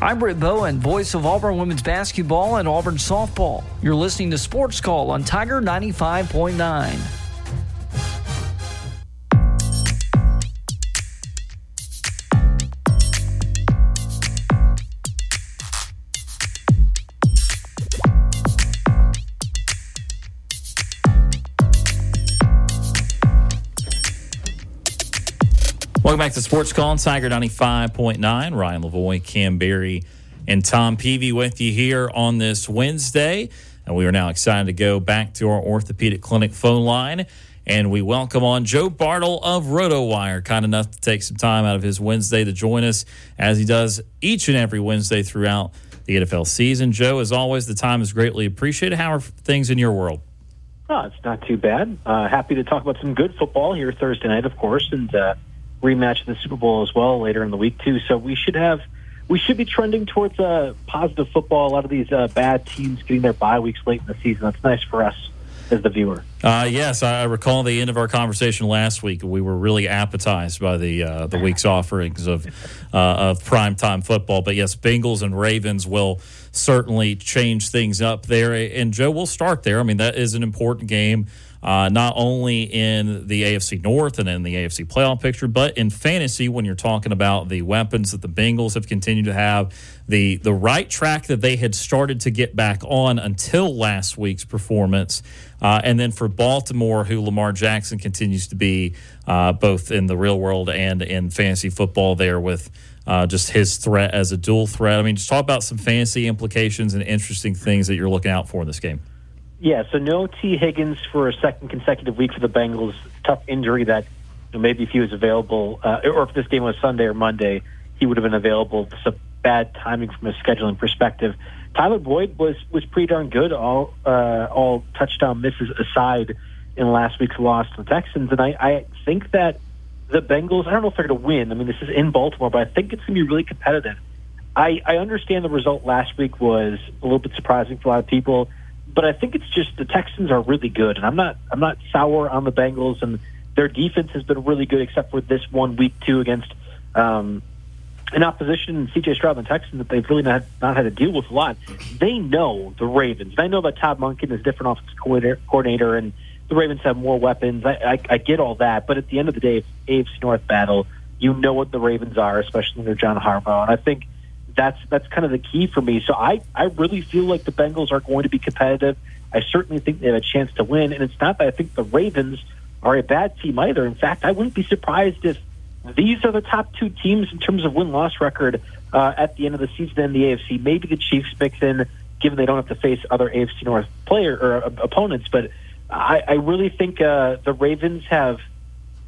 I'm Britt Bowen, voice of Auburn women's basketball and Auburn softball. You're listening to Sports Call on Tiger 95.9. back to Sports Call on Tiger 95.9. Ryan Lavoie, Cam Berry, and Tom Peavy with you here on this Wednesday. And we are now excited to go back to our orthopedic clinic phone line. And we welcome on Joe Bartel of RotoWire, kind enough to take some time out of his Wednesday to join us as he does each and every Wednesday throughout the NFL season. Joe, as always, the time is greatly appreciated. How are things in your world? Oh, it's not too bad. Uh, happy to talk about some good football here Thursday night, of course, and uh, rematch of the Super Bowl as well later in the week too. So we should have we should be trending towards uh, positive football. A lot of these uh, bad teams getting their bye weeks late in the season. That's nice for us as the viewer. Uh, yes, I recall the end of our conversation last week. We were really appetized by the uh, the week's offerings of uh, of primetime football. But yes, Bengals and Ravens will certainly change things up there. And Joe, we'll start there. I mean, that is an important game uh, not only in the AFC North and in the AFC playoff picture, but in fantasy when you're talking about the weapons that the Bengals have continued to have, the the right track that they had started to get back on until last week's performance, uh, and then for Baltimore, who Lamar Jackson continues to be uh, both in the real world and in fantasy football there with. Uh, just his threat as a dual threat. I mean, just talk about some fantasy implications and interesting things that you're looking out for in this game. Yeah, so no Tee Higgins for a second consecutive week for the Bengals. Tough injury that you know, maybe if he was available, uh, or if this game was Sunday or Monday, he would have been available. It's a bad timing from a scheduling perspective. Tyler Boyd was was pretty darn good. All uh, all touchdown misses aside in last week's loss to the Texans, and I, I think that the Bengals. I don't know if they're going to win. I mean, this is in Baltimore, but I think it's going to be really competitive. I, I understand the result last week was a little bit surprising for a lot of people but I think it's just the Texans are really good, and I'm not I'm not sour on the Bengals, and their defense has been really good, except for this one week two against um, an opposition, C.J. Stroud and Texans that they've really not not had to deal with a lot. They know the Ravens. They know that Todd Monken is different offensive coordinator, and the Ravens have more weapons. I, I, I get all that, but at the end of the day, AFC North battle, you know what the Ravens are, especially they're John Harbaugh, and I think that's that's kind of the key for me. So I I really feel like the Bengals are going to be competitive. I certainly think they have a chance to win, and it's not that I think the Ravens are a bad team either. In fact, I wouldn't be surprised if these are the top two teams in terms of win loss record uh, at the end of the season in the AFC. Maybe the Chiefs mix in, given they don't have to face other AFC North player or uh, opponents. But I, I really think uh, the Ravens have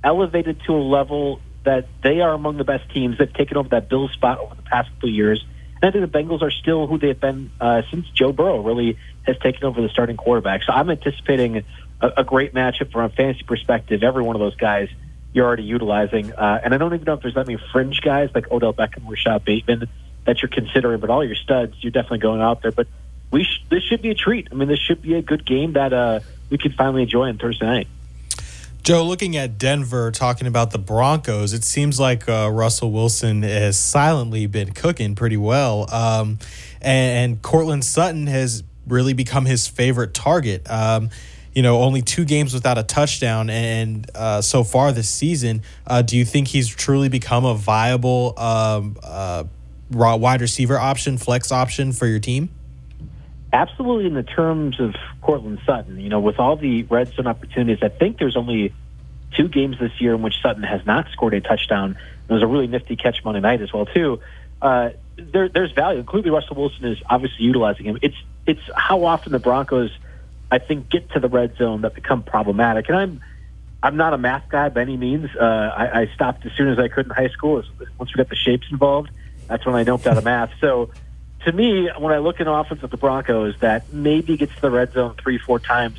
elevated to a level that they are among the best teams. They've taken over that Bills spot over the past couple years. And I think the Bengals are still who they've been uh, since Joe Burrow really has taken over the starting quarterback. So I'm anticipating a, a great matchup from a fantasy perspective. Every one of those guys you're already utilizing. Uh, and I don't even know if there's that many fringe guys like Odell Beckham or Rashod Bateman that you're considering, but all your studs, you're definitely going out there. But we sh- this should be a treat. I mean, this should be a good game that uh, we can finally enjoy on Thursday night. Joe, looking at Denver, talking about the Broncos, it seems like uh, Russell Wilson has silently been cooking pretty well. Um, and, and Courtland Sutton has really become his favorite target. Um, you know, only two games without a touchdown, and uh, so far this season, uh, do you think he's truly become a viable um, uh, wide receiver option, flex option for your team? Absolutely, in the terms of Courtland Sutton, you know, with all the red zone opportunities, I think there's only two games this year in which Sutton has not scored a touchdown. It was a really nifty catch Monday night as well too. Uh, there, there's value. Clearly, Russell Wilson is obviously utilizing him. It's it's how often the Broncos, I think, get to the red zone that become problematic. And I'm I'm not a math guy by any means. Uh, I, I stopped as soon as I could in high school. Once we got the shapes involved, that's when I noped out of math. So to me, when I look at offense of the Broncos that maybe gets to the red zone three, four times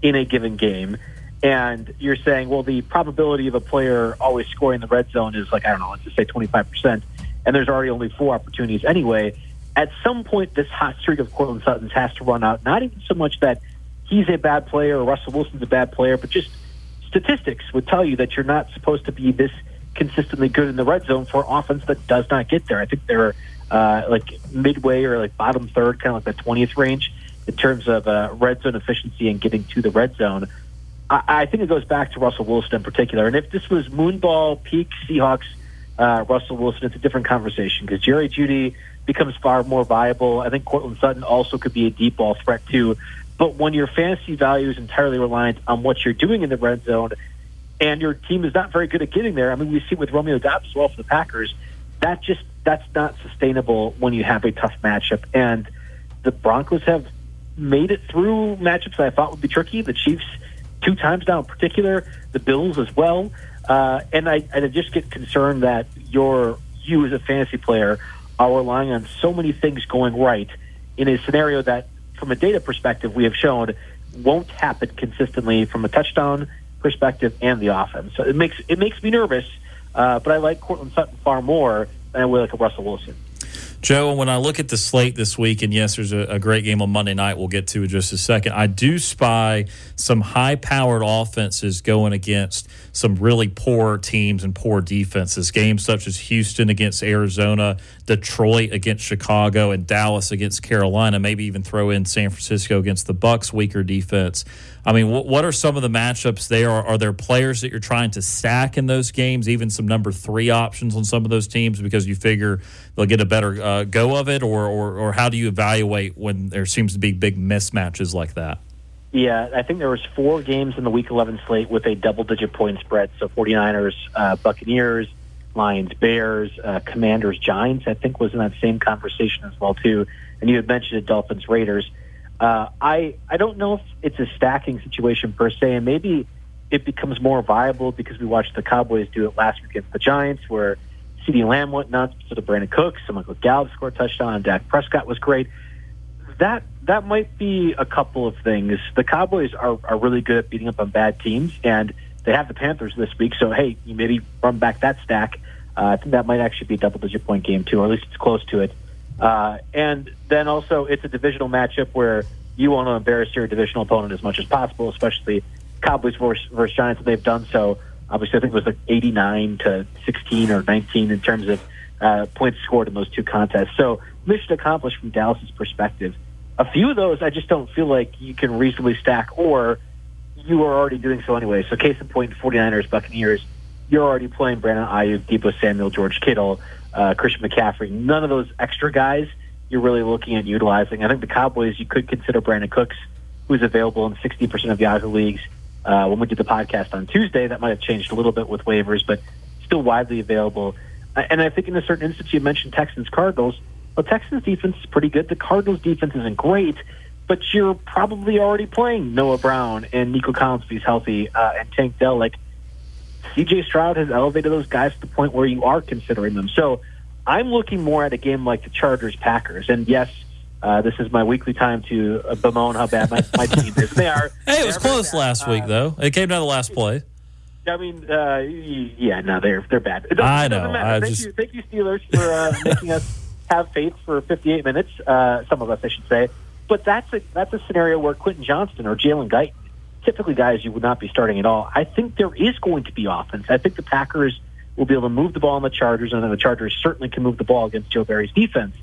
in a given game, and you're saying, well, the probability of a player always scoring the red zone is like, I don't know, let's just say 25%, and there's already only four opportunities anyway. At some point, this hot streak of Courtland Sutton's has to run out. Not even so much that he's a bad player or Russell Wilson's a bad player, but just statistics would tell you that you're not supposed to be this consistently good in the red zone for offense that does not get there. I think they're uh, like midway or like bottom third, kind of like the 20th range in terms of uh, red zone efficiency and getting to the red zone. I, think it goes back to Russell Wilson in particular. And if this was Moonball peak Seahawks, uh, Russell Wilson, it's a different conversation because Jerry Jeudy becomes far more viable. I think Courtland Sutton also could be a deep ball threat too. But when your fantasy value is entirely reliant on what you're doing in the red zone, and your team is not very good at getting there, I mean, we see with Romeo Doubs as well for the Packers. That just that's not sustainable when you have a tough matchup. And the Broncos have made it through matchups I thought would be tricky. The Chiefs two times now in particular, the Bills as well. Uh, and I, I just get concerned that your you as a fantasy player are relying on so many things going right in a scenario that, from a data perspective, we have shown won't happen consistently from a touchdown perspective and the offense. So it makes it makes me nervous. Uh, but I like Courtland Sutton far more than I would like a Russell Wilson. Joe, when I look at the slate this week, and yes, there's a, a, great game on Monday night we'll get to in just a second, I do spy some high powered offenses going against some really poor teams and poor defenses. Games such as Houston against Arizona, Detroit against Chicago, and Dallas against Carolina, maybe even throw in San Francisco against the Bucks' weaker defense. I mean, what, what are some of the matchups there? Are, are, there players that you're trying to stack in those games, even some number three options on some of those teams because you figure they'll get a better uh, go of it, or, or, or how do you evaluate when there seems to be big mismatches like that? Yeah, I think there was four games in the Week 11 slate with a double-digit point spread. So 49ers, uh, Buccaneers, Lions, Bears, uh, Commanders, Giants. I think was in that same conversation as well too. And you had mentioned the Dolphins, Raiders. Uh, I I don't know if it's a stacking situation per se, and maybe it becomes more viable because we watched the Cowboys do it last week against the Giants, where CeeDee Lamb went nuts, so the Brandin Cooks, so Michael Gallup scored a touchdown, Dak Prescott was great. That that might be a couple of things. The Cowboys are, are really good at beating up on bad teams, and they have the Panthers this week. So hey, you maybe run back that stack. Uh, I think that might actually be a double-digit point game too, or at least it's close to it. Uh, and then also, it's a divisional matchup where you want to embarrass your divisional opponent as much as possible, especially Cowboys versus, versus Giants. They've done so. Obviously, I think it was like 89 to 16 or 19 in terms of uh, points scored in those two contests. So, mission accomplished from Dallas's perspective. A few of those, I just don't feel like you can reasonably stack, or you are already doing so anyway. So, case in point, 49ers, Buccaneers, you're already playing Brandon Aiyuk, Deebo Samuel, George Kittle uh, Christian McCaffrey. None of those extra guys you're really looking at utilizing. I think the Cowboys, you could consider Brandin Cooks, who's available in 60% of Yahoo leagues. Uh, when we did the podcast on Tuesday, that might have changed a little bit with waivers, but still widely available. Uh, and I think in a certain instance, you mentioned Texans Cardinals. Well, Texans defense is pretty good. The Cardinals defense isn't great, but you're probably already playing Noah Brown and Nico Collins if he's healthy uh, and Tank Dell. Like CJ Stroud has elevated those guys to the point where you are considering them. So I'm looking more at a game like the Chargers Packers. And yes, uh, this is my weekly time to uh, bemoan how bad my, my team is. They are. Hey, it was close last week, uh, though. It came down to the last play. I mean, uh, yeah, no, they're they're bad. I know. I thank just... you, thank you, Steelers, for uh, making us have faith for 58 minutes. Uh, some of us, I should say. But that's a that's a scenario where Quentin Johnston or Jalen Guyton typically guys you would not be starting at all. I think there is going to be offense. I think the Packers will be able to move the ball on the Chargers, and then the Chargers certainly can move the ball against Joe Barry's defense.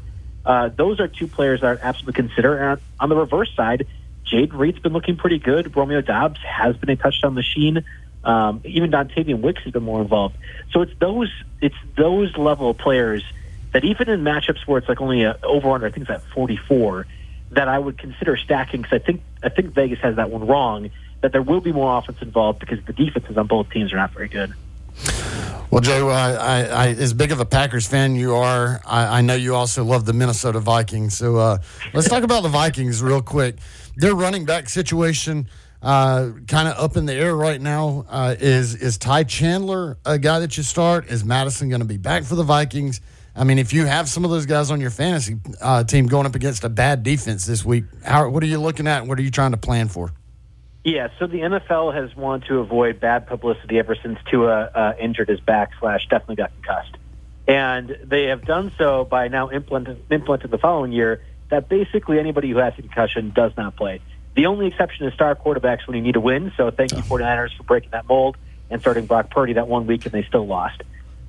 Uh, those are two players that I absolutely consider. And on the reverse side, Jayden Reed's been looking pretty good. Romeo Doubs has been a touchdown machine. Um, even Dontayvion Wicks has been more involved. So it's those it's those level of players that even in matchups where it's like only a over under, I think it's at 44, that I would consider stacking because I think I think Vegas has that one wrong that there will be more offense involved because the defenses on both teams are not very good. Well, Joe, I, I, I, as big of a Packers fan you are, I, I know you also love the Minnesota Vikings. So uh, let's talk about the Vikings real quick. Their running back situation, uh, kind of up in the air right now. Uh, is is Ty Chandler a guy that you start? Is Mattison going to be back for the Vikings? I mean, if you have some of those guys on your fantasy uh, team going up against a bad defense this week, how, what are you looking at? and What are you trying to plan for? Yeah, so the NFL has wanted to avoid bad publicity ever since Tua uh, injured his back slash definitely got concussed, and they have done so by now implementing the following year that basically anybody who has a concussion does not play. The only exception is star quarterbacks when you need a win. So thank you 49ers for breaking that mold and starting Brock Purdy that one week and they still lost.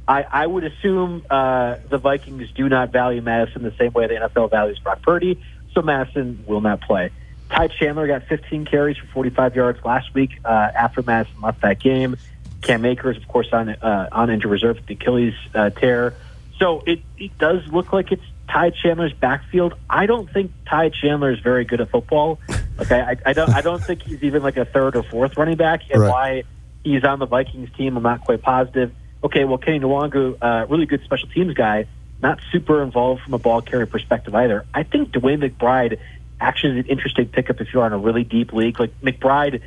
I, I would assume uh, the Vikings do not value Mattison the same way the NFL values Brock Purdy, so Mattison will not play. Ty Chandler got 15 carries for 45 yards last week uh, after Mattison left that game. Cam Akers, of course, on uh, on injured reserve with the Achilles uh, tear. So it, it does look like it's Ty Chandler's backfield. I don't think Ty Chandler is very good at football. Okay, I, I don't I don't think he's even like a third or fourth running back, and Right. why he's on the Vikings team, I'm not quite positive. Okay, well, Kene Nwangwu, uh, really good special teams guy, not super involved from a ball carrier perspective either. I think DeWayne McBride actually is an interesting pickup if you're on a really deep league. Like McBride,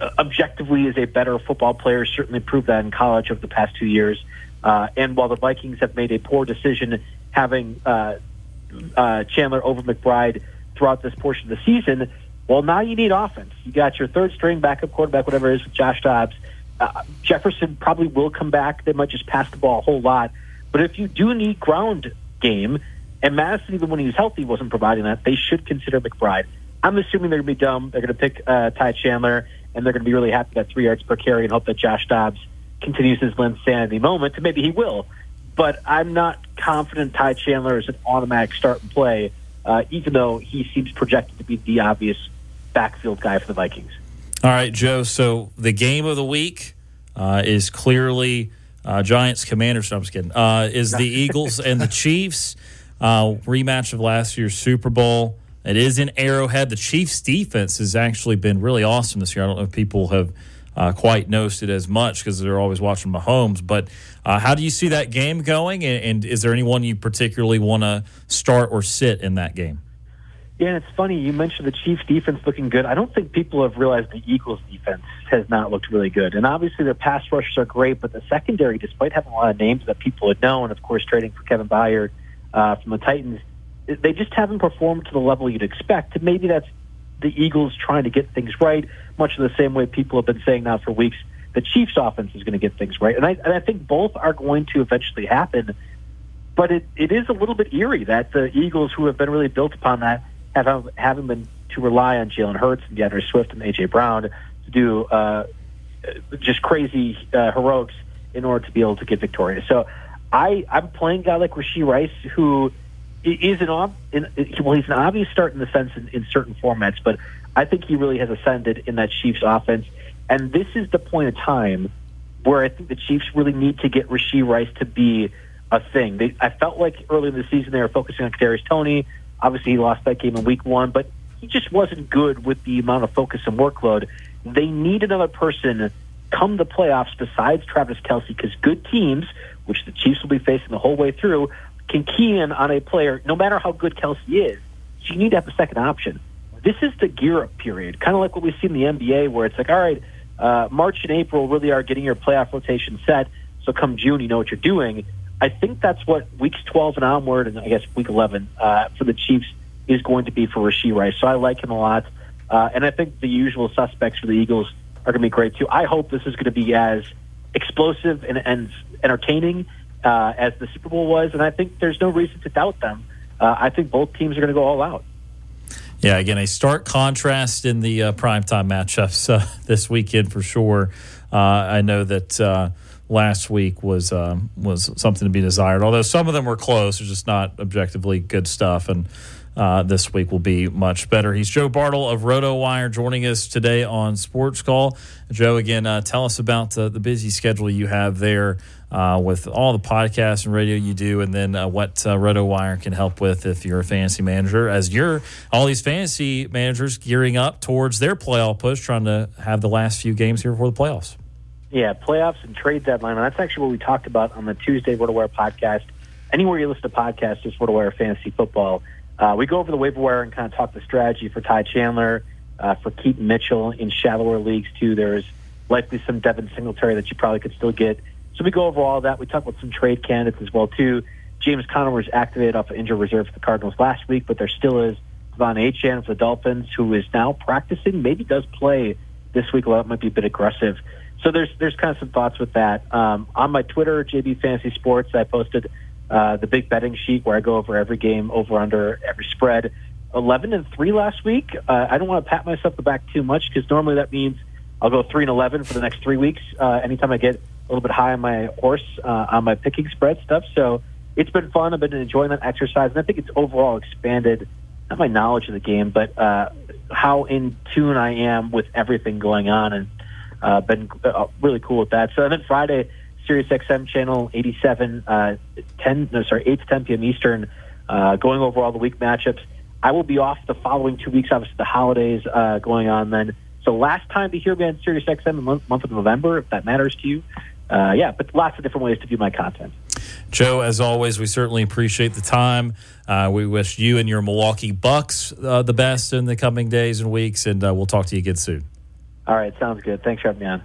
uh, objectively, is a better football player. Certainly proved that in college over the past two years. Uh, and while the Vikings have made a poor decision having uh, uh, Chandler over McBride throughout this portion of the season, well, now you need offense. You got your third string backup quarterback, whatever it is, with Josh Dobbs. Uh, Jefferson probably will come back. They might just pass the ball a whole lot. But if you do need ground game, and Mattison, even when he was healthy, wasn't providing that, they should consider McBride. I'm assuming they're going to be dumb. They're going to pick uh, Ty Chandler, and they're going to be really happy that three yards per carry and hope that Josh Dobbs continues his insanity moment. And maybe he will. But I'm not confident Ty Chandler is an automatic start and play, uh, even though he seems projected to be the obvious backfield guy for the Vikings. All right, Joe. So the game of the week uh, is clearly uh, Giants Commanders. No, I'm just kidding. Uh, is the Eagles and the Chiefs uh, rematch of last year's Super Bowl? It is in Arrowhead. The Chiefs' defense has actually been really awesome this year. I don't know if people have uh, quite noticed it as much because they're always watching Mahomes. But uh, how do you see that game going? And, and is there anyone you particularly want to start or sit in that game? Yeah, it's funny. You mentioned the Chiefs' defense looking good. I don't think people have realized the Eagles' defense has not looked really good. And obviously, their pass rushers are great, but the secondary, despite having a lot of names that people had known, and of course, trading for Kevin Byard uh, from the Titans, they just haven't performed to the level you'd expect. Maybe that's the Eagles trying to get things right, much in the same way people have been saying now for weeks. The Chiefs' offense is going to get things right, and I, and I think both are going to eventually happen. But it, it is a little bit eerie that the Eagles, who have been really built upon that, have haven't been to rely on Jalen Hurts and D'Andre Swift and AJ Brown to do uh, just crazy uh, heroics in order to be able to get victorious. So I I'm playing guy like Rashee Rice who is an ob- in, well he's an obvious start in the sense in, in certain formats, but I think he really has ascended in that Chiefs offense. And this is the point of time where I think the Chiefs really need to get Rashee Rice to be a thing. They, I felt like early in the season they were focusing on Kadarius Toney. Obviously, he lost that game in Week One, but he just wasn't good with the amount of focus and workload. They need another person come the playoffs besides Travis Kelce because good teams, which the Chiefs will be facing the whole way through, can key in on a player no matter how good Kelce is. So you need to have a second option. This is the gear up period, kind of like what we see in the NBA, where it's like, all right, uh, March and April really are getting your playoff rotation set. So come June, you know what you're doing. I think that's what weeks 12 and onward, and I guess week 11 uh, for the Chiefs is going to be for Rashee Rice. So I like him a lot, uh, and I think the usual suspects for the Eagles are going to be great too. I hope this is going to be as explosive and, and entertaining uh, as the Super Bowl was, and I think there's no reason to doubt them. Uh, I think both teams are going to go all out. Yeah, again, a stark contrast in the uh, primetime matchups uh, this weekend for sure. Uh, I know that uh, last week was um, was something to be desired, although some of them were close. It's just not objectively good stuff, and uh, this week will be much better. He's Joe Bartel of RotoWire joining us today on Sports Call. Joe, again, uh, tell us about uh, the busy schedule you have there uh, with all the podcasts and radio you do, and then uh, what uh, RotoWire can help with if you're a fantasy manager, as you're all these fantasy managers gearing up towards their playoff push, trying to have the last few games here before the playoffs. Yeah, playoffs and trade deadline. And that's actually what we talked about on the Tuesday RotoWire podcast. Anywhere you listen to podcasts, just RotoWire Fantasy Football. Uh, we go over the waiver wire and kind of talk the strategy for Ty Chandler, uh, for Keaton Mitchell in shallower leagues too. There's likely some Devin Singletary that you probably could still get. So we go over all that. We talk about some trade candidates as well too. James Conner was activated off of injured reserve for the Cardinals last week, but there still is Von Achane for the Dolphins, who is now practicing. Maybe does play this week. Although it might be a bit aggressive. So there's there's kind of some thoughts with that. Um, on my Twitter, JB Fantasy Sports, I posted uh, the big betting sheet where I go over every game, over under every spread. Eleven and three last week. Uh, I don't want to pat myself the back too much because normally that means I'll go three and eleven for the next three weeks. Uh, anytime I get a little bit high on my horse uh, on my picking spread stuff. So it's been fun. I've been enjoying that exercise, and I think it's overall expanded not my knowledge of the game, but uh, how in tune I am with everything going on, and uh, been uh, really cool with that. So then Friday, Sirius XM channel 87, uh, 10 no sorry 8 to 10 p.m. Eastern, uh, going over all the week matchups. I will be off the following two weeks. Obviously, the holidays uh, going on then. So last time to hear me on Sirius XM in the month, month of November, if that matters to you. Uh, yeah, but lots of different ways to view my content. Joe, as always, we certainly appreciate the time. Uh, we wish you and your Milwaukee Bucks uh, the best in the coming days and weeks, and uh, we'll talk to you again soon. All right, sounds good. Thanks for having me on.